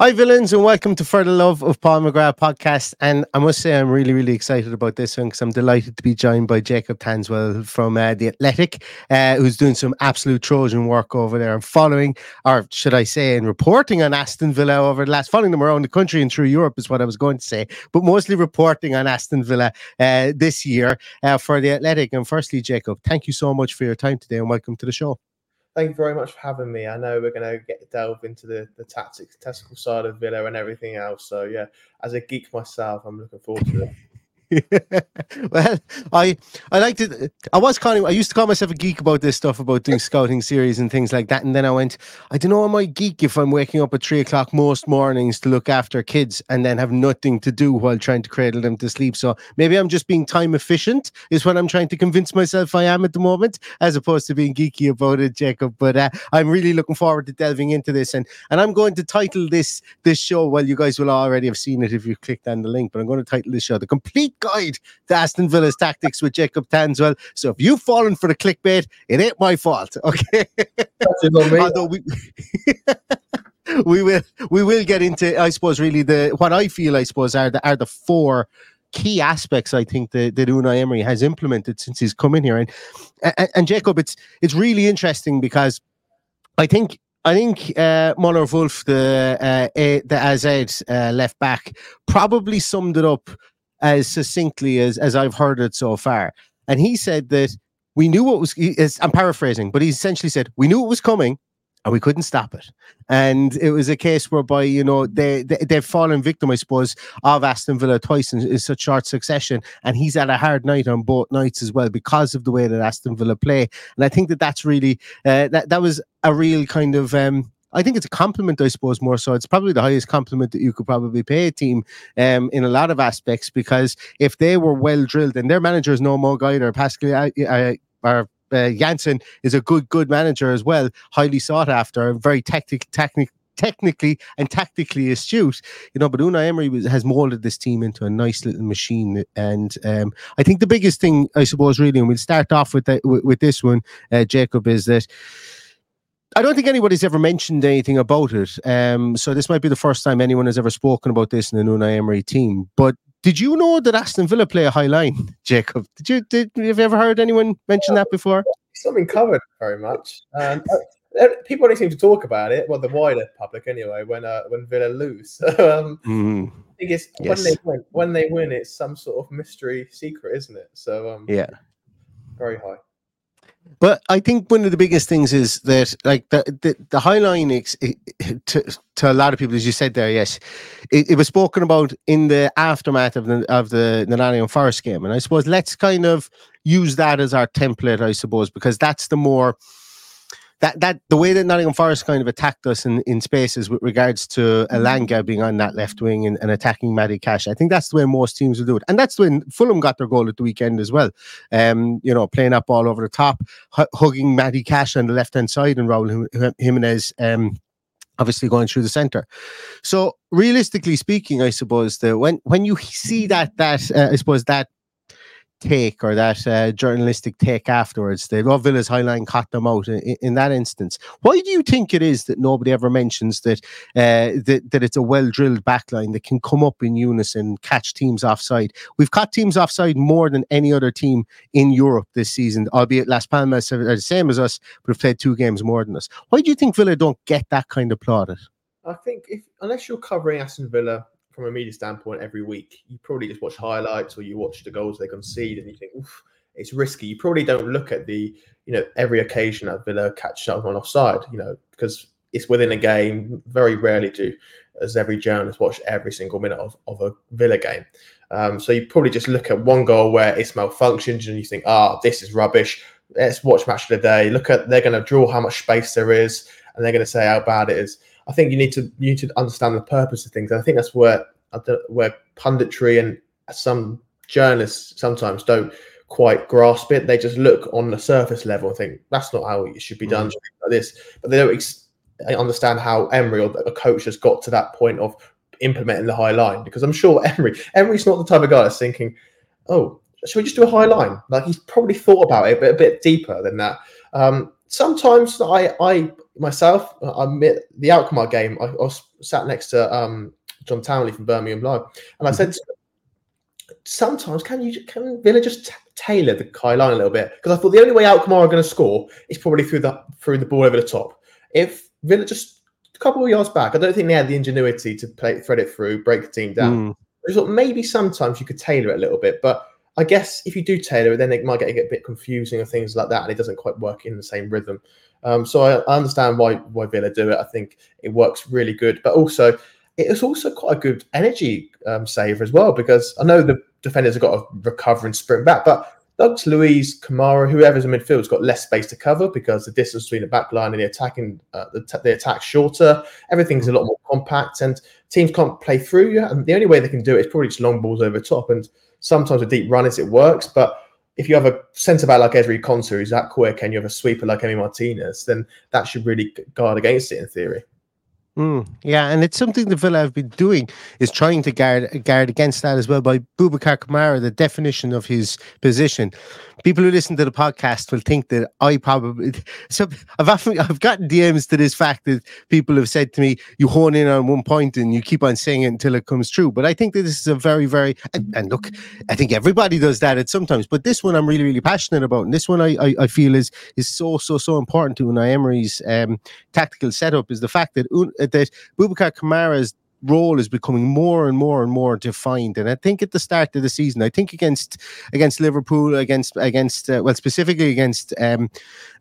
Hi, villains, and welcome to For the Love of Paul McGrath podcast. And I must say, I'm really, really excited about this one because I'm delighted to be joined by Jacob Tanswell from uh, The Athletic, uh, who's doing some absolute Trojan work over there and following, or should I say, and reporting on Aston Villa over the last, following them around the country and through Europe is what I was going to say, but mostly reporting on Aston Villa uh, this year uh, for The Athletic. And firstly, Jacob, thank you so much for your time today and welcome to the show thank you very much for having me. I know we're going to get delve into the the tactics, tactical side of Villa and everything else. So yeah, as a geek myself, I'm looking forward to it. well, I I like to. I was calling. I used to call myself a geek about this stuff about doing scouting series and things like that. And then I went, I don't know, am I geek if I'm waking up at three o'clock most mornings to look after kids and then have nothing to do while trying to cradle them to sleep? So maybe I'm just being time efficient. Is what I'm trying to convince myself I am at the moment, as opposed to being geeky about it, Jacob. But uh, I'm really looking forward to delving into this, and and I'm going to title this this show. Well, you guys will already have seen it if you clicked on the link, but I'm going to title this show "The Complete Guide to Aston Villa's Tactics with Jacob Tanswell. So if you've fallen for the clickbait, it ain't my fault. Okay. Although we we will we will get into I suppose really the what I feel I suppose are the are the four key aspects I think that, that Unai Emery has implemented since he's come in here. And, and and Jacob, it's it's really interesting because I think I think uh, Møller Wolfe, the uh, a, the AZ uh, left back, probably summed it up as succinctly as, as I've heard it so far. And he said that we knew what was, I'm paraphrasing, but he essentially said, we knew it was coming and we couldn't stop it. And it was a case whereby, you know, they, they, they've fallen victim, I suppose, of Aston Villa twice in, in such short succession. And he's had a hard night on both nights as well because of the way that Aston Villa play. And I think that that's really, uh, that, that was a real kind of, um, I think it's a compliment, I suppose, more so. It's probably the highest compliment that you could probably pay a team um, in a lot of aspects because if they were well drilled and their manager is no more either, Pascal uh, uh, or uh, Jansen is a good, good manager as well, highly sought after, very technical technically and tactically astute, you know. But Unai Emery was, has molded this team into a nice little machine, and um, I think the biggest thing, I suppose, really, and we'll start off with that, with, with this one, uh, Jacob, is that I don't think anybody's ever mentioned anything about it. Um, so this might be the first time anyone has ever spoken about this in the Unai Emery team. But did you know that Aston Villa play a high line, Jacob? Did you did have you ever heard anyone mention that before? It's not been covered very much. Um, uh, people only seem to talk about it. Well, the wider public anyway. When uh, when Villa lose, um, mm, I think it's yes. when they win. When they win, it's some sort of mystery secret, isn't it? So um, yeah, very high. But I think one of the biggest things is that, like the the, the high line ex, to to a lot of people, as you said there, yes, it, it was spoken about in the aftermath of the of the, Forest game, and I suppose let's kind of use that as our template, I suppose, because that's the more that that the way that Nottingham Forest kind of attacked us in, in spaces with regards to Elanga being on that left wing and, and attacking Matty Cash, I think that's the way most teams will do it. And that's when Fulham got their goal at the weekend as well. Um, you know, playing that ball over the top, h- hugging Matty Cash on the left hand side and Raul Jimenez um, obviously going through the center. So realistically speaking, I suppose that when when you see that that uh, I suppose that take or that uh, journalistic take afterwards. The Love Villa's Highline caught them out in, in, that instance. Why do you think it is that nobody ever mentions that uh, that, that it's a well drilled backline that can come up in unison, catch teams offside? We've caught teams offside more than any other team in Europe this season, albeit Las Palmas are the same as us, but have played two games more than us. Why do you think Villa don't get that kind of plaudit? I think if unless you're covering Aston Villa from a media standpoint every week. You probably just watch highlights or you watch the goals they concede and you think, Oof, it's risky. You probably don't look at the, you know, every occasion that Villa catch someone offside, you know, because it's within a game. Very rarely do, as every journalist watch every single minute of, of a Villa game. Um, so you probably just look at one goal where it's malfunctioned and you think, ah, oh, this is rubbish. Let's watch match of the day. Look at they're going to draw how much space there is, and they're going to say how bad it is. I think you need to you need to understand the purpose of things. And I think that's where where punditry and some journalists sometimes don't quite grasp it. They just look on the surface level and think that's not how it should be done, mm. like this. But they don't ex- understand how Emery or a coach has got to that point of implementing the high line. Because I'm sure Emery Emery's not the type of guy that's thinking, "Oh, should we just do a high line?" Like he's probably thought about it, but a bit deeper than that. Um, sometimes I, I myself, I admit the Alkmaar game. I, I sat next to um, John Townley from Birmingham Live, and I said, mm-hmm. sometimes can you can Villa just t- tailor the high line a little bit? Because I thought the only way Alkmaar are going to score is probably through the through the ball over the top. If Villa just a couple of yards back, I don't think they had the ingenuity to play thread it through, break the team down. Mm. I thought maybe sometimes you could tailor it a little bit, but I guess if you do tailor it, then it might get, a bit confusing or things like that, and it doesn't quite work in the same rhythm. Um, so I, I, understand why why Villa do it. I think it works really good, but also it is also quite a good energy um, saver as well because I know the defenders have got to recover and sprint back, but Douglas Luiz, Kamara, whoever's in midfield's got less space to cover because the distance between the back line and the attacking uh, the, t- the attack shorter. Everything's a lot more compact, and teams can't play through you. And the only way they can do it is probably just long balls over top. And sometimes with deep runners it works, but if you have a centre back like Ezri Konsa who's that quick, and you have a sweeper like Emi Martinez, then that should really guard against it in theory. Mm, yeah, and it's something the Villa have been doing is trying to guard guard against that as well by Boubacar Kamara, the definition of his position people who listen to the podcast will think that I probably so I've often I've gotten DMs to this fact that people have said to me, you hone in on one point and you keep on saying it until it comes true. But I think that this is a very, very and, and look, I think everybody does that at sometimes. But this one I'm really, really passionate about. And this one I I, I feel is is so, so, so important to Unai Emery's um, tactical setup is the fact that that Boubacar Kamara's role is becoming more and more and more defined. And I think at the start of the season, I think against against Liverpool, against against uh, well specifically against um,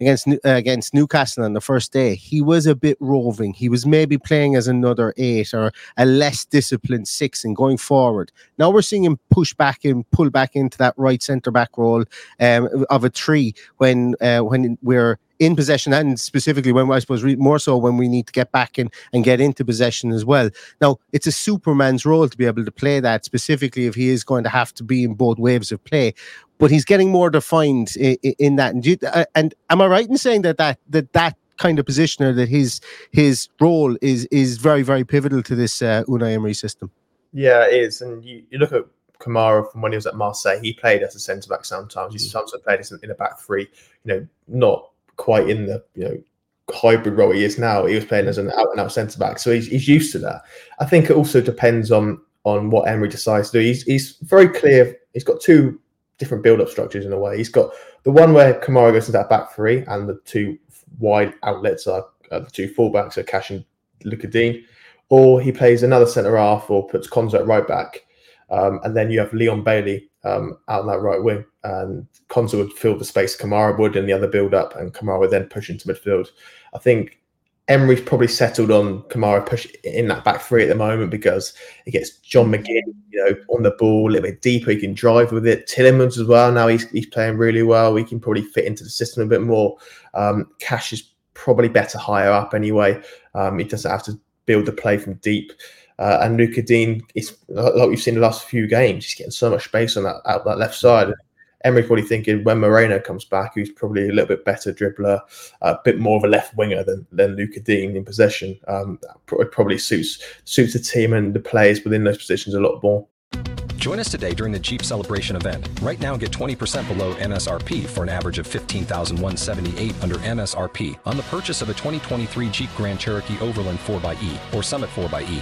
against uh, against Newcastle on the first day, he was a bit roving. He was maybe playing as another eight or a less disciplined six and going forward. Now we're seeing him push back and pull back into that right centre back role um, of a three when uh, when we're in possession and specifically when I suppose more so when we need to get back in and get into possession as well. Now it's a Superman's role to be able to play that specifically if he is going to have to be in both waves of play. But he's getting more defined in, in that. And, you, uh, and am I right in saying that that that that kind of positioner that his his role is is very very pivotal to this uh, Unai Emery system? Yeah, it is. And you, you look at Kamara from when he was at Marseille, he played as a centre back sometimes. He mm. sometimes played in a back three. You know, not quite in the you know hybrid role he is now. He was playing as an out and out centre back, so he's, he's used to that. I think it also depends on on what Emery decides to do. He's he's very clear. He's got two different build up structures in a way. He's got the one where Kamara goes into that back three, and the two wide outlets are, are the two fullbacks are Cash and Lucas Digne, or he plays another centre half or puts Konsa at right back, um, and then you have Leon Bailey um, out on that right wing, and Konsa would fill the space Kamara would in the other build up, and Kamara would then push into midfield. I think Emery's probably settled on Kamara push in that back three at the moment because he gets John McGinn, you know, on the ball a little bit deeper. He can drive with it. Tielemans as well. Now he's he's playing really well. He can probably fit into the system a bit more. Um, Cash is probably better higher up anyway. Um, he doesn't have to build the play from deep. Uh, and Lucas Digne is like we've seen the last few games. He's getting so much space on that out that left side. Emery's probably thinking when Moreno comes back, who's probably a little bit better dribbler, a bit more of a left winger than than Lucas Digne in possession. Um, probably suits suits the team and the players within those positions a lot more. Join us today during the Jeep Celebration event. Right now, get 20% below MSRP for an average of 15178 under MSRP on the purchase of a 2023 Jeep Grand Cherokee Overland 4xE or Summit 4xE.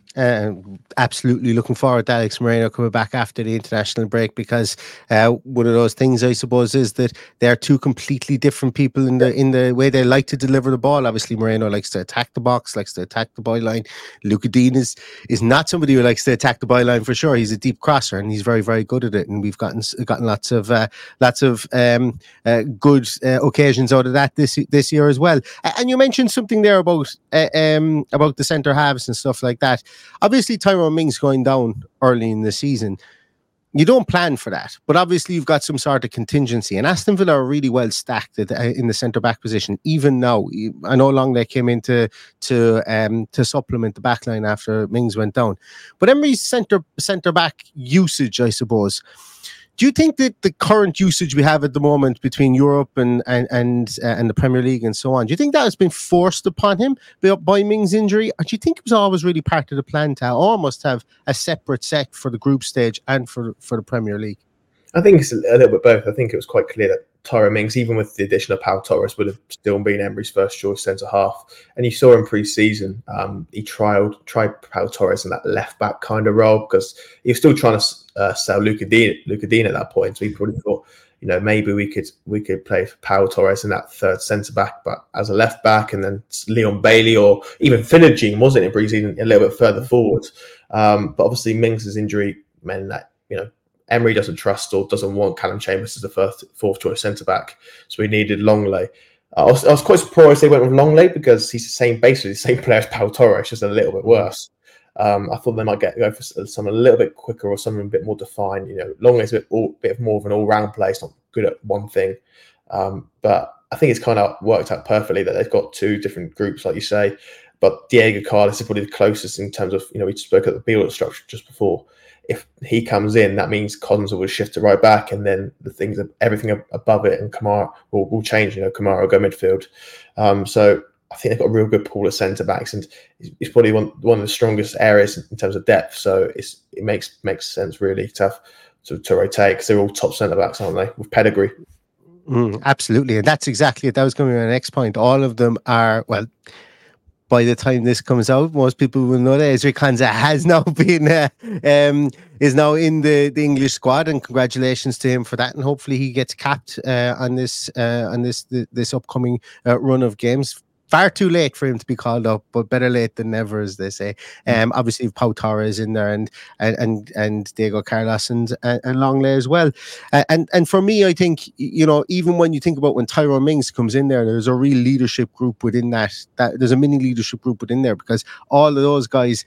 Uh, absolutely looking forward to Alex Moreno coming back after the international break because uh, one of those things I suppose is that they're two completely different people in the in the way they like to deliver the ball. Obviously, Moreno likes to attack the box, likes to attack the byline. Luca Digne is is not somebody who likes to attack the byline for sure. He's a deep crosser and he's very very good at it. And we've gotten gotten lots of uh, lots of um, uh, good uh, occasions out of that this this year as well. And you mentioned something there about uh, um, about the centre halves and stuff like that. Obviously, Tyrone Mings going down early in the season. You don't plan for that, but obviously you've got some sort of contingency. And Aston Villa are really well stacked uh, in the centre back position. Even now, I know Lenglet came in to to um, to supplement the back line after Mings went down. But Emery's centre centre back usage, I suppose, do you think that the current usage we have at the moment between Europe and and and, uh, and the Premier League and so on, do you think that has been forced upon him by, by Mings' injury, or do you think it was always really part of the plan to almost have a separate set for the group stage and for for the Premier League? I think it's a little bit both. I think it was quite clear that Tyrone Mings, even with the addition of Pau Torres, would have still been Emery's first choice centre half. And you saw in pre-season, um, he tried tried Pau Torres in that left back kind of role because he was still trying to uh, sell Luca Digne, Luca Digne at that point. So he probably thought, you know, maybe we could we could play Pau Torres in that third centre back, but as a left back, and then Leon Bailey or even Philogene wasn't in pre-season a little bit further forward. Um, but obviously Mings' injury meant that you know Emery doesn't trust or doesn't want Callum Chambers as the first fourth choice centre back, so we needed Lenglet. I was, I was quite surprised they went with Lenglet because he's the same, basically the same player as Pau Torres, just a little bit worse. Um, I thought they might get go for something a little bit quicker or something a bit more defined. You know, Lenglet's a bit, all, bit more of an all-round player. It's not good at one thing, um, but I think it's kind of worked out perfectly that they've got two different groups, like you say. But Diego Carlos is probably the closest in terms of you know we spoke at the build structure just before if he comes in, that means Konsa will shift to right back, and then the things everything above it and Kamara will, will change. You know, Kamara will go midfield. Um, so I think they've got a real good pool of centre backs, and it's probably one one of the strongest areas in terms of depth. So it's it makes makes sense really to have to, to rotate because they're all top centre backs, aren't they, with pedigree. Mm, absolutely, and that's exactly it. That was going to be my next point. All of them are well by the time this comes out, most people will know that Ezri Konsa has now been uh, um, is now in the, the English squad, and congratulations to him for that. And hopefully, he gets capped uh, on this uh, on this this upcoming uh, run of games far too late for him to be called up, but better late than never, as they say. Mm. Um, obviously, Pau Torres in there, and and and, and Diego Carlos and and, and Lenglet as well. Uh, and and for me, I think you know, even when you think about when Tyrone Mings comes in there, there's a real leadership group within that. That there's a mini leadership group within there because all of those guys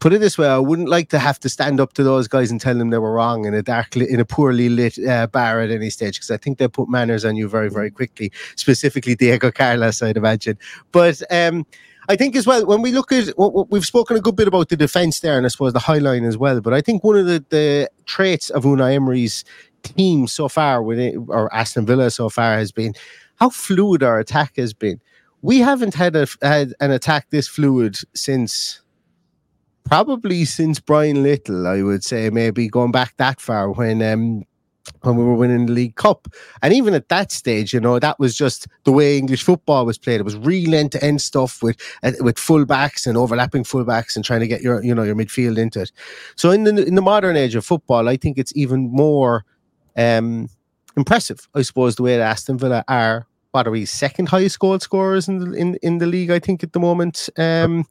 put it this way, I wouldn't like to have to stand up to those guys and tell them they were wrong in a darkly in a poorly lit uh, bar at any stage because I think they put manners on you very very quickly. Specifically, Diego Carlos, I'd imagine. But um, I think as well when we look at what we've spoken a good bit about the defense there, and I suppose the high line as well. But I think one of the, the traits of Unai Emery's team so far with it, or Aston Villa so far has been how fluid our attack has been. We haven't had a had an attack this fluid since probably since Brian Little, I would say, maybe going back that far when um, when we were winning the League Cup. And even at that stage, you know, that was just the way English football was played. It was real end to end stuff with uh, with fullbacks and overlapping fullbacks and trying to get your you know your midfield into it. So in the in the modern age of football, I think it's even more um, impressive, I suppose, the way that Aston Villa are what are we second highest goal scorers in the in, in the league I think at the moment? Um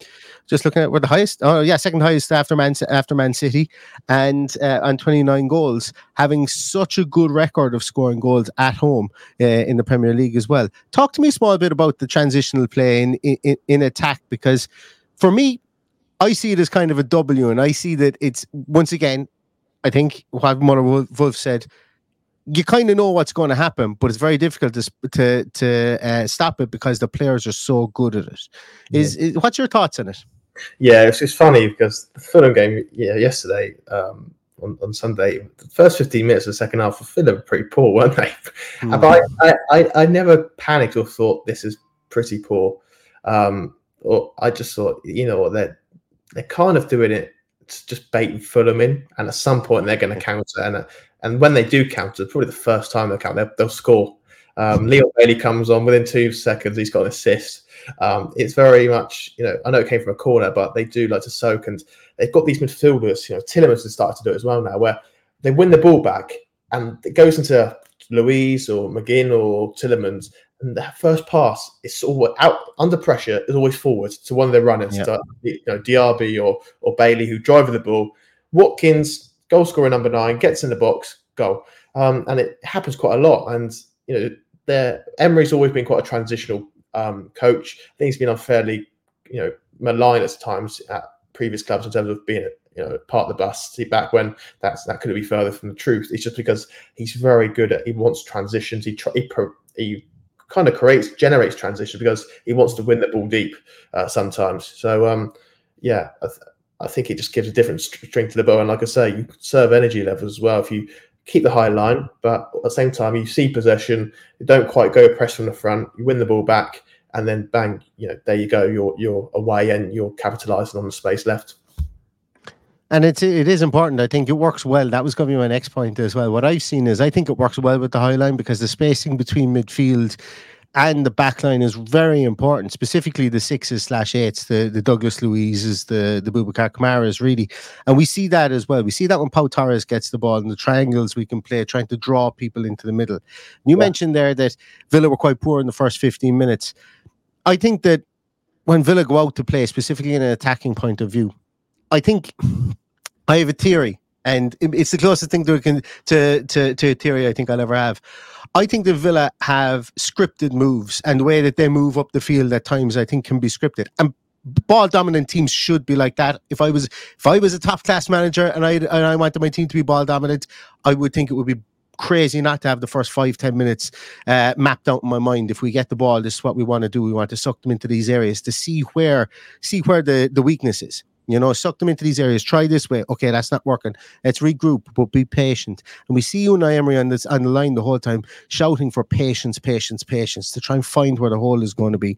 just looking at we're the highest oh yeah second highest after man after man city and uh, on 29 goals having such a good record of scoring goals at home uh, in the premier league as well. Talk to me a small bit about the transitional play in, in in attack because for me I see it as kind of a W and I see that it's once again I think what Møller Wolfe said you kind of know what's going to happen, but it's very difficult to to to uh, stop it because the players are so good at it. Is, yeah. is what's your thoughts on it? Yeah, it's just funny because the Fulham game, yeah, yesterday um, on, on Sunday, the first fifteen minutes of the second half for Fulham were pretty poor, weren't they? Mm. But I, I, I never panicked or thought this is pretty poor. Um, or I just thought, you know what, they're they're kind of doing it just baiting Fulham in, and at some point they're going to counter. And and when they do counter, probably the first time they counter, they'll, they'll score. Um, Leon Bailey comes on within two seconds. He's got an assist. Um, it's very much, you know, I know it came from a corner, but they do like to soak, and they've got these midfielders. You know, Tielemans has started to do it as well now, where they win the ball back and it goes into Luiz or McGinn or Tielemans, and the first pass is always out under pressure is always forward to one of their runners, to, you know, DRB or or Bailey who drive the ball. Watkins, goal scorer number nine, gets in the box, goal, um, and it happens quite a lot. And you know, there Emery's always been quite a transitional um, coach. I think he's been unfairly, you know, maligned at times at previous clubs in terms of being you know part of the bus. See, back when that's that couldn't be further from the truth. It's just because he's very good at he wants transitions. He try, he, pro, he kind of creates generates transition because he wants to win the ball deep uh, sometimes. So um, yeah, I, th- I, think it just gives a different string to the bow. And like I say, you serve energy levels as well if you keep the high line, but at the same time you see possession, you don't quite go press from the front, you win the ball back, and then bang, you know, there you go, you're you're away and you're capitalising on the space left. And it's it is important. I think it works well. That was going to be my next point as well. What I've seen is I think it works well with the high line because the spacing between midfield and the back line is very important, specifically the sixes slash eights, the, the Douglas Luizes, the, the Boubacar Kamara's, really. And we see that as well. We see that when Pau Torres gets the ball and the triangles we can play, trying to draw people into the middle. You yeah. mentioned there that Villa were quite poor in the first 15 minutes. I think that when Villa go out to play, specifically in an attacking point of view, I think I have a theory, and it's the closest thing to to to, to a theory I think I'll ever have. I think the Villa have scripted moves, and the way that they move up the field at times, I think, can be scripted. And ball dominant teams should be like that. If I was if I was a top class manager and I and I wanted my team to be ball dominant, I would think it would be crazy not to have the first five ten minutes uh, mapped out in my mind. If we get the ball, this is what we want to do. We want to suck them into these areas to see where see where the the weakness is. You know, suck them into these areas. Try this way. Okay, that's not working. Let's regroup, but be patient. And we see Unai Emery on this on the line the whole time, shouting for patience, patience, patience to try and find where the hole is going to be.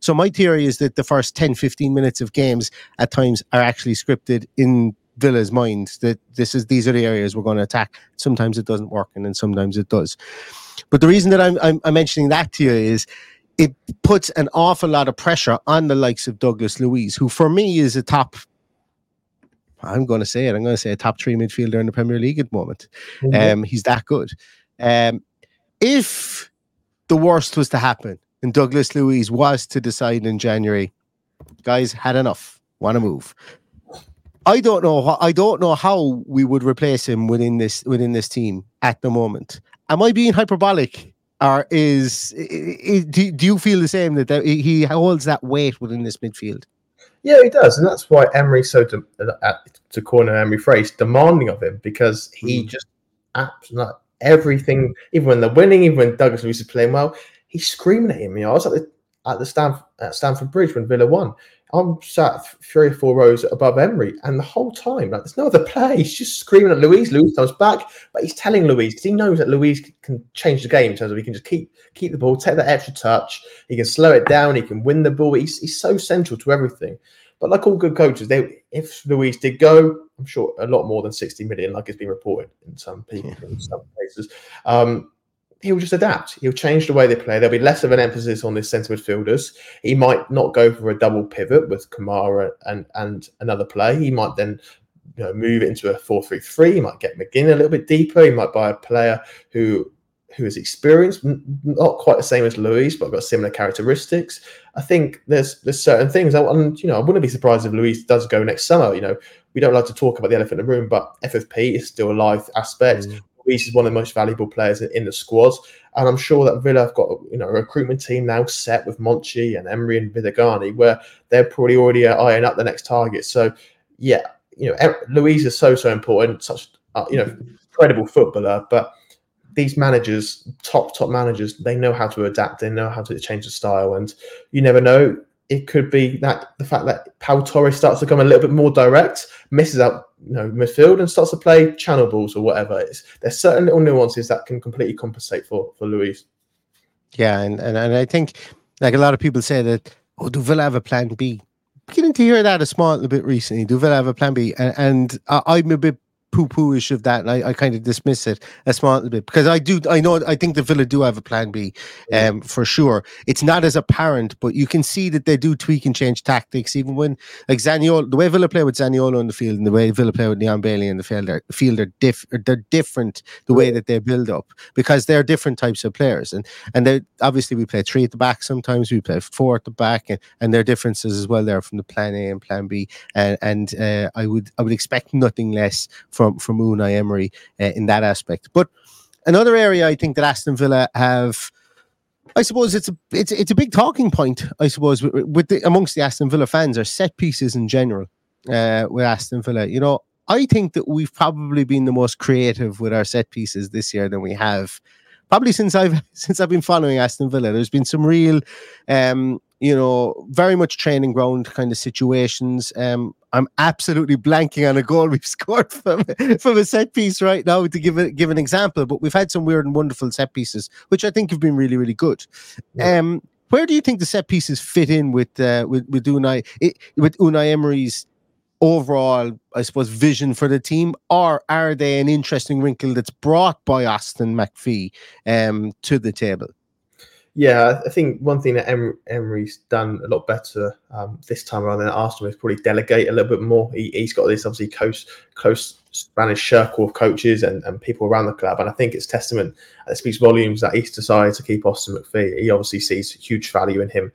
So my theory is that the first 10, 15 minutes of games at times are actually scripted in Villa's mind that this is these are the areas we're going to attack. Sometimes it doesn't work, and then sometimes it does. But the reason that I'm, I'm, I'm mentioning that to you is it puts an awful lot of pressure on the likes of Douglas Luiz, who for me is a top. I'm going to say it. I'm going to say a top three midfielder in the Premier League at the moment. Mm-hmm. Um, he's that good. Um, if the worst was to happen and Douglas Luiz was to decide in January, guys had enough, want to move. I don't know. I don't know how we would replace him within this within this team at the moment. Am I being hyperbolic, or is, is do, do you feel the same that he holds that weight within this midfield? Yeah, he does, and that's why Emery's so de- to corner Emery phrase demanding of him because he mm. just absolutely everything. Even when they're winning, even when Douglas Luiz is playing well, he's screaming at him. You know, I was at the at the Stamford, at Stamford Bridge when Villa won, I'm sat three or four rows above Emery, and the whole time, like, there's no other play. He's just screaming at Luiz. Luiz comes back, but he's telling Luiz because he knows that Luiz can change the game in terms of he can just keep keep the ball, take that extra touch. He can slow it down. He can win the ball. He's, he's so central to everything. But like all good coaches, they if Luiz did go, I'm sure a lot more than 60 million, like it's been reported in some people in some places. Um, he'll just adapt. He'll change the way they play. There'll be less of an emphasis on this centre midfielders. He might not go for a double pivot with Kamara and and another play. He might then you know, move it into a 4-3-3. He might get McGinn a little bit deeper. He might buy a player who who is experienced, not quite the same as Luiz, but got similar characteristics. I think there's there's certain things, and you know, I wouldn't be surprised if Luiz does go next summer. You know, we don't like to talk about the elephant in the room, but FFP is still a live aspect. Mm. Reece is one of the most valuable players in, the squad. And I'm sure that Villa have got you know a recruitment team now set with Monchi and Emery and Vidagany, where they're probably already eyeing up the next target. So yeah, you know, Luiz is so so important, such uh, you know, incredible footballer, but these managers, top top managers, they know how to adapt. They know how to change the style, and you never know it could be that the fact that Pau Torres starts to become a little bit more direct, misses out you know midfield and starts to play channel balls or whatever. It's, there's certain little nuances that can completely compensate for for Luiz. Yeah, and, and and I think like a lot of people say that oh, do Villa have a plan B? Beginning to hear that a small little bit recently. Do Villa have a plan B? And, and I'm a bit poo-poo-ish of that, and I, I kind of dismiss it a small little bit because I do I know I think the Villa do have a plan B, um, for sure. It's not as apparent, but you can see that they do tweak and change tactics, even when like Zaniolo, the way Villa play with Zaniolo in the field and the way Villa play with Leon Bailey in the field, are, field are diff they're different the way that they build up because they're different types of players, and and they obviously we play three at the back sometimes we play four at the back, and, and there are differences as well there from the plan A and plan B, and and uh, I would I would expect nothing less from from Unai Emery uh, in that aspect. But another area I think that Aston Villa have. I suppose it's a it's it's a big talking point. I suppose with, with the, amongst the Aston Villa fans are set pieces in general. Uh, with Aston Villa, you know, I think that we've probably been the most creative with our set pieces this year than we have probably since I've since I've been following Aston Villa. There's been some real, um, you know, very much training ground kind of situations. Um, I'm absolutely blanking on a goal we've scored from from a set piece right now to give it give an example. But we've had some weird and wonderful set pieces, which I think have been really really good. Yeah. Um, where do you think the set pieces fit in with uh, with with Unai it, with Unai Emery's overall, I suppose, vision for the team, or are they an interesting wrinkle that's brought by Austin MacPhee um, to the table? Yeah, I think one thing that Emery's done a lot better um, this time around than Arsenal is probably delegate a little bit more. He, has got this obviously close, close Spanish circle of coaches and, and people around the club, and I think it's testament. It speaks volumes that he's decided to keep Austin MacPhee. He obviously sees huge value in him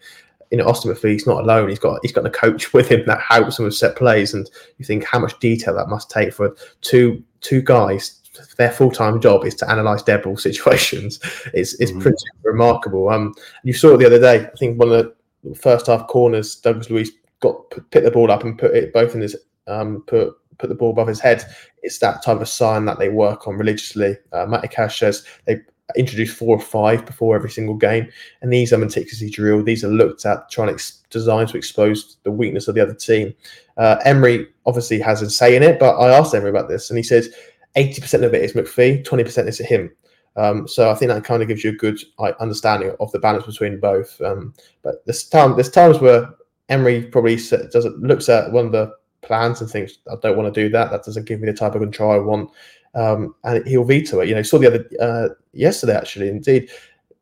you know, Austin MacPhee, he's not alone. He's got he's got a coach with him that helps him with set plays, and you think how much detail that must take for two two guys. Their full time job is to analyse dead ball situations. It's it's mm-hmm. pretty remarkable. Um, you saw it the other day. I think one of the first half corners, Douglas Luiz got picked the ball up and put it both in his um put put the ball above his head. It's that type of sign that they work on religiously. Uh, Matty Cash says they introduce four or five before every single game, and these are meticulously drilled. These are looked at, trying to ex- design to expose the weakness of the other team. Uh, Emery obviously has a say in it, but I asked Emery about this, and he says eighty percent of it is MacPhee, twenty percent is him. Um, so I think that kind of gives you a good understanding of the balance between both. Um, but there's time there's times where Emery probably does it, looks at one of the plans and thinks, I don't want to do that. That doesn't give me the type of control I want um, and he'll veto it. You know, saw the other uh, yesterday actually. Indeed,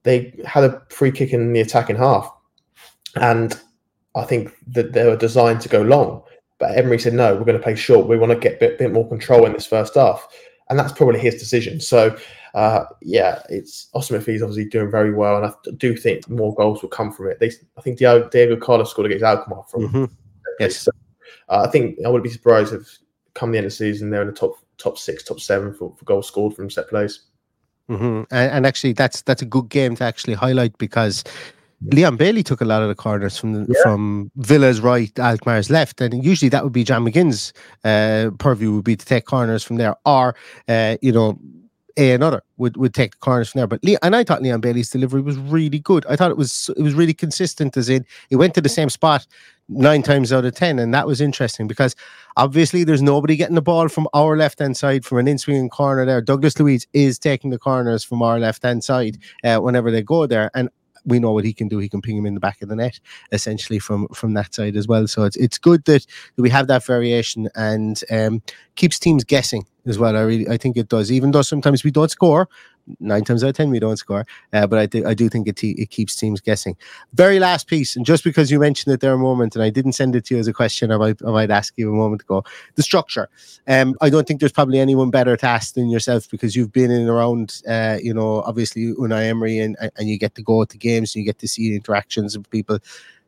they had a free kick in the attacking half, and I think that they were designed to go long. But Emery said, "No, we're going to play short. We want to get a bit, bit more control in this first half," and that's probably his decision. So, uh, yeah, it's Austin MacPhee's obviously doing very well, and I do think more goals will come from it. They, I think Diego, Diego Carlos scored against Alkmaar from. Mm-hmm. Yes, so, uh, I think I wouldn't be surprised if come the end of the season they're in the top top six, top seven for, for goals scored from set plays. Mm-hmm. And, and, actually, that's that's a good game to actually highlight because Leon Bailey took a lot of the corners from yeah. from Villa's right, Alkmaar's left, and usually that would be John McGinn's uh, purview would be to take corners from there, or uh, you know a another would, would take the corners from there. But Lee, and I thought Leon Bailey's delivery was really good. I thought it was it was really consistent as in he went to the same spot nine times out of ten, and that was interesting because obviously there's nobody getting the ball from our left hand side from an in swinging corner there. Douglas Luiz is taking the corners from our left hand side uh, whenever they go there, and we know what he can do. He can ping him in the back of the net, essentially from from that side as well. So it's it's good that we have that variation and um, keeps teams guessing as well. I really I think it does, even though sometimes we don't score nine times out of ten we don't score. Uh, but I do I do think it it keeps teams guessing. Very last piece, and just because you mentioned it there a moment, and I didn't send it to you as a question, I might I might ask you a moment ago. The structure. Um, I don't think there's probably anyone better to ask than yourself because you've been in around. Uh, you know, obviously Unai Emery, and and you get to go to games, and you get to see interactions with people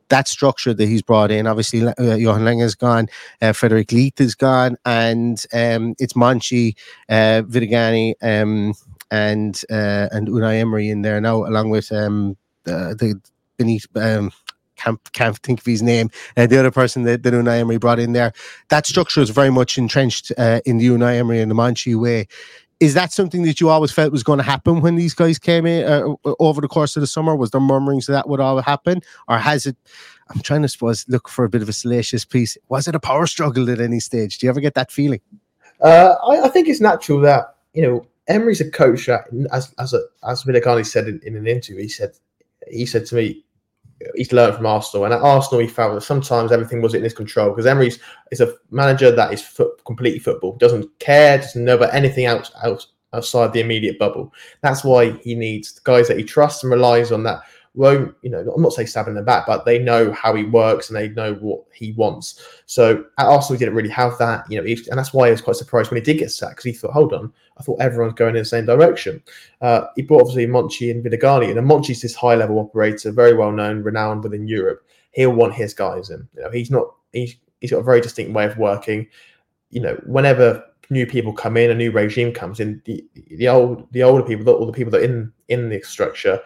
that structure that he's brought in. Obviously, uh, Johan Lange is gone, uh, Frederick Leith is gone, and um, it's Monchi, uh, Viviani, um, and uh, and Unai Emery in there now, along with um, the, the beneath. Um, can't, can't think of his name. Uh, the other person that, that Unai Emery brought in there, that structure is very much entrenched uh, in the Unai Emery and the Monchi way. Is that something that you always felt was going to happen when these guys came in uh, over the course of the summer? Was there murmurings that that would all happen, or has it? I'm trying to suppose look for a bit of a salacious piece. Was it a power struggle at any stage? Do you ever get that feeling? Uh, I, I think it's natural that you know Emery's a coach that, as as a, as Vidagany said in, in, an interview, he said he said to me, he's learned from Arsenal, and at Arsenal he felt that sometimes everything was in his control because Emery's is a manager that is foot, completely football, doesn't care, doesn't know about anything else, else outside the immediate bubble. That's why he needs guys that he trusts and relies on that won't, you know, I'm not saying stabbing them back, but they know how he works and they know what he wants. So at Arsenal, he didn't really have that, you know, and that's why I was quite surprised when he did get sacked because he thought, hold on, I thought everyone's going in the same direction. Uh, he brought obviously Monchi and Vidagany, and Monchi's this high level operator, very well known, renowned within Europe. He'll want his guys in. You know, he's not, he's, he's got a very distinct way of working. You know, whenever new people come in, a new regime comes in, the, the old, the older people, all the people that are in in the structure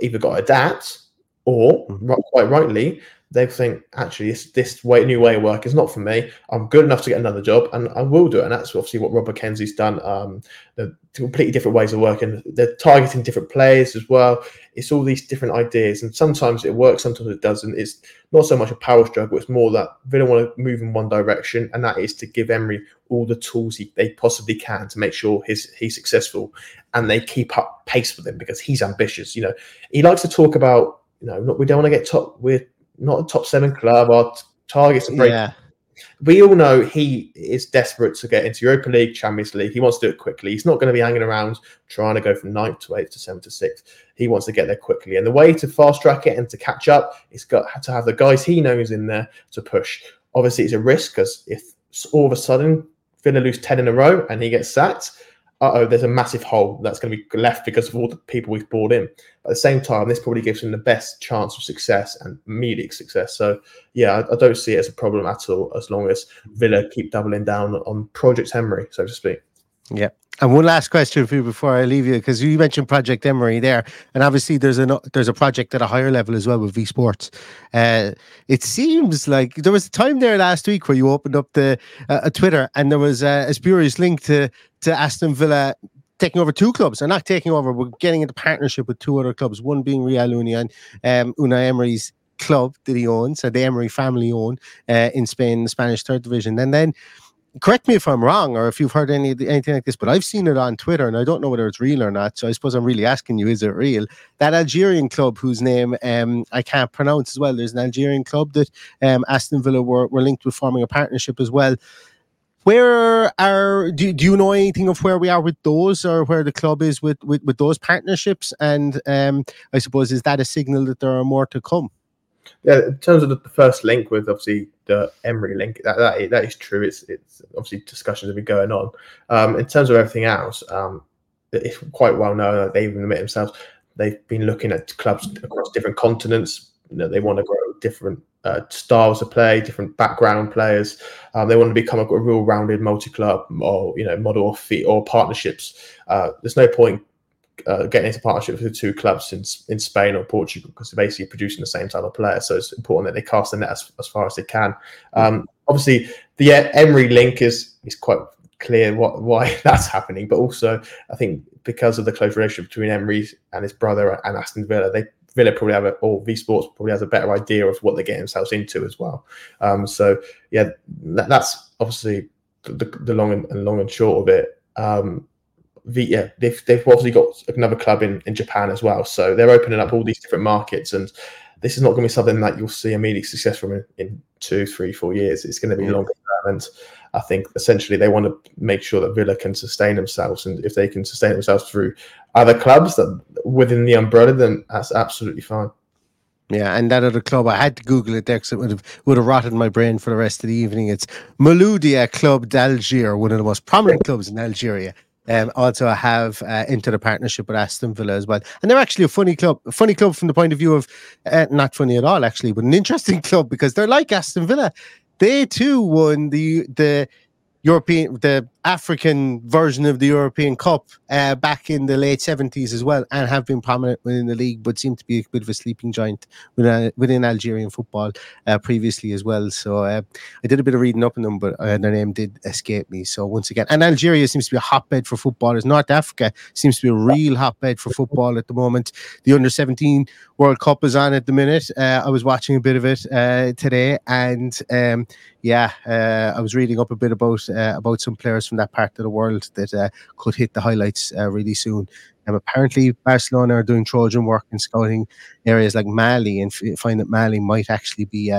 either got to adapt or mm-hmm. quite rightly they think actually this this way new way of work is not for me. I'm good enough to get another job, and I will do it. And that's obviously what Rob McKenzie's done. Um, the completely different ways of working. They're targeting different players as well. It's all these different ideas, and sometimes it works, sometimes it doesn't. It's not so much a power struggle. It's more that they don't want to move in one direction, and that is to give Emery all the tools he, they possibly can to make sure his he's successful, and they keep up pace with him because he's ambitious. You know, he likes to talk about. You know, we don't want to get top. We're not a top seven club. Our targets are. Yeah. We all know he is desperate to get into Europa League, Champions League. He wants to do it quickly. He's not going to be hanging around trying to go from ninth to eighth to seventh to sixth. He wants to get there quickly. And the way to fast track it and to catch up is got to have the guys he knows in there to push. Obviously, it's a risk because if all of a sudden Villa lose 10 in a row and he gets sacked, oh, there's a massive hole that's going to be left because of all the people we've brought in. At the same time, this probably gives him the best chance of success and immediate success. So, yeah, I, I, don't see it as a problem at all as long as Villa keep doubling down on Project Emery, so to speak. Yeah. And one last question for you before I leave you, because you mentioned Project Emery there, and obviously there's a there's a project at a higher level as well with V Sports. Uh, it seems like there was a time there last week where you opened up the uh, a Twitter and there was a, a spurious link to to Aston Villa taking over two clubs, or not taking over, but getting into partnership with two other clubs. One being Real Union, um, Emery's club that he owns, so the Emery family own uh, in Spain, the Spanish third division, and then correct me if I'm wrong or if you've heard any anything like this, but I've seen it on Twitter and I don't know whether it's real or not. So I suppose I'm really asking you, is it real? That Algerian club whose name um, I can't pronounce as well. There's an Algerian club that um, Aston Villa were, were linked with forming a partnership as well. Where are do, do you know anything of where we are with those or where the club is with with, with those partnerships? And um, I suppose is that a signal that there are more to come? Yeah, in terms of the first link with obviously the Emery link, that that is, that is true. It's it's obviously discussions have been going on. Um, in terms of everything else, um, it's quite well known that they even admit themselves they've been looking at clubs across different continents. You know, they want to grow different uh, styles of play, different background players. Um, they want to become a, a real rounded multi-club or you know model or fee or partnerships. Uh, there's no point uh, getting into partnerships with two clubs in, in Spain or Portugal because they're basically producing the same type of player. So it's important that they cast the net as, as far as they can. Um, obviously, the Emery link is is quite clear what why that's happening, but also I think because of the close relationship between Emery and his brother and Aston Villa, they Villa probably have a, or V Sports probably has a better idea of what they're getting themselves into as well. Um, so yeah, that, that's obviously the, the, long and, long and short of it. Um, the, yeah, they've, they've obviously got another club in, in Japan as well. So they're opening up all these different markets. And this is not going to be something that you'll see immediate success from in, in two, three, four years. It's going to be yeah. longer term. And I think essentially they want to make sure that Villa can sustain themselves. And if they can sustain themselves through other clubs that within the umbrella, then that's absolutely fine. Yeah, and that other club, I had to Google it there because it would have would have rotted my brain for the rest of the evening. It's Mouloudia Club d'Alger, one of the most prominent clubs in Algeria um, also I have uh, into the partnership with Aston Villa as well. And they're actually a funny club, a funny club from the point of view of uh, not funny at all, actually, but an interesting club because they're like Aston Villa. They too won the the European, the African version of the European Cup uh, back in the late 70s as well, and have been prominent within the league, but seem to be a bit of a sleeping giant within, within Algerian football uh, previously as well. So uh, I did a bit of reading up on them, but uh, their name did escape me. So once again, and Algeria seems to be a hotbed for footballers. North Africa seems to be a real hotbed for football at the moment. The under 17 World Cup is on at the minute. Uh, I was watching a bit of it uh, today, and um, yeah, I was reading up a bit about about some players from that part of the world that uh, could hit the highlights uh, really soon. Um, apparently, Barcelona are doing Trojan work in scouting areas like Mali, and f- find that Mali might actually be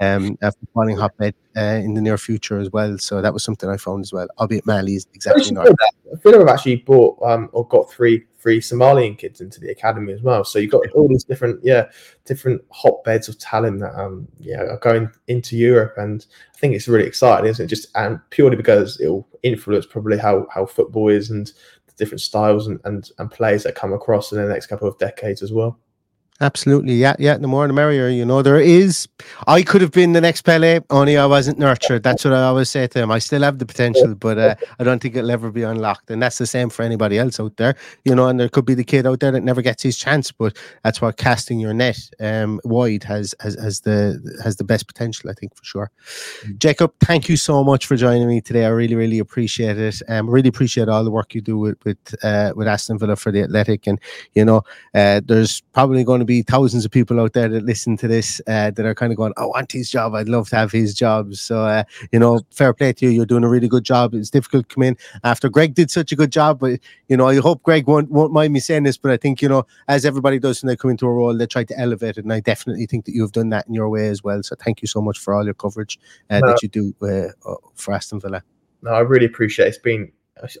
uh, um, a footballing hotbed uh, in the near future as well. So that was something I found as well. Albeit Mali is exactly not. I feel like I've actually bought um, or got three three Somalian kids into the academy as well. So you've got all these different, yeah, different hotbeds of talent that um yeah are going into Europe, and I think it's really exciting, isn't it? Just and purely because it will influence probably how how football is and the different styles and and, and plays that come across in the next couple of decades as well. Absolutely, yeah, yeah. The more the merrier. You know, there is. I could have been the next Pele, only I wasn't nurtured. That's what I always say to him. I still have the potential, but uh, I don't think it'll ever be unlocked. And that's the same for anybody else out there. You know, and there could be the kid out there that never gets his chance, but that's why casting your net um, wide has has has the has the best potential. I think for sure. Mm-hmm. Jacob, thank you so much for joining me today. I really, really appreciate it. Um, really appreciate all the work you do with with uh, with Aston Villa for the Athletic, and you know, uh, there's probably going to be thousands of people out there that listen to this uh, that are kind of going, I want his job. I'd love to have his job. So, uh, you know, fair play to you. You're doing a really good job. It's difficult to come in after Greg did such a good job. But, you know, I hope Greg won't, won't mind me saying this, but I think, you know, as everybody does when they come into a role, they try to elevate it. And I definitely think that you've done that in your way as well. So thank you so much for all your coverage uh, no. that you do uh, for Aston Villa. No, I really appreciate it. It's been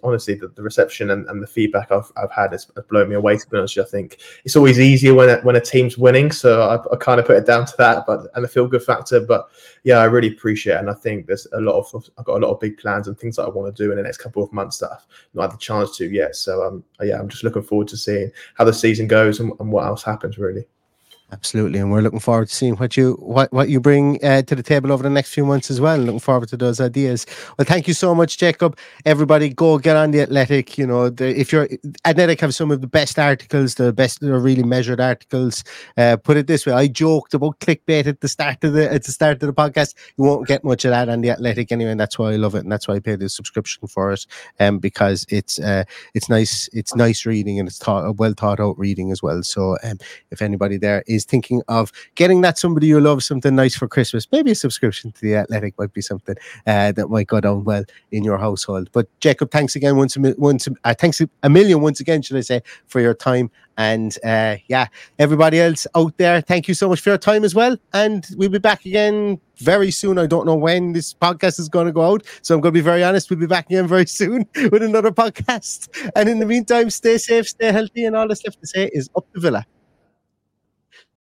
honestly the, the reception and, and the feedback I've, I've had has, blown me away to be honest I think. It's always easier when a, when a team's winning so I, I kind of put it down to that but and the feel good factor but yeah I really appreciate it and I think there's a lot of I've got a lot of big plans and things that I want to do in the next couple of months that I've not had the chance to yet so um yeah I'm just looking forward to seeing how the season goes and, and what else happens really Absolutely, and we're looking forward to seeing what you what what you bring uh, to the table over the next few months as well. Looking forward to those ideas. Well, thank you so much, Jacob. Everybody, go get on the Athletic. You know, the, if you're Athletic, have some of the best articles, the best, the really measured articles. Uh, put it this way: I joked about clickbait at the start of the at the start of the podcast. You won't get much of that on the Athletic anyway, and that's why I love it, and that's why I pay the subscription for it. Um, because it's uh, it's nice, it's nice reading, and it's thought, well thought out reading as well. So, um, if anybody there is thinking of getting that somebody you love something nice for Christmas, maybe a subscription to the Athletic might be something uh, that might go down well in your household. But Jacob, thanks again once a once uh, thanks a million once again, should I say, for your time. And uh, yeah, everybody else out there, thank you so much for your time as well. And we'll be back again very soon. I don't know when this podcast is going to go out. So I'm going to be very honest. We'll be back again very soon with another podcast. And in the meantime, stay safe, stay healthy. And all that's left to say is up the villa.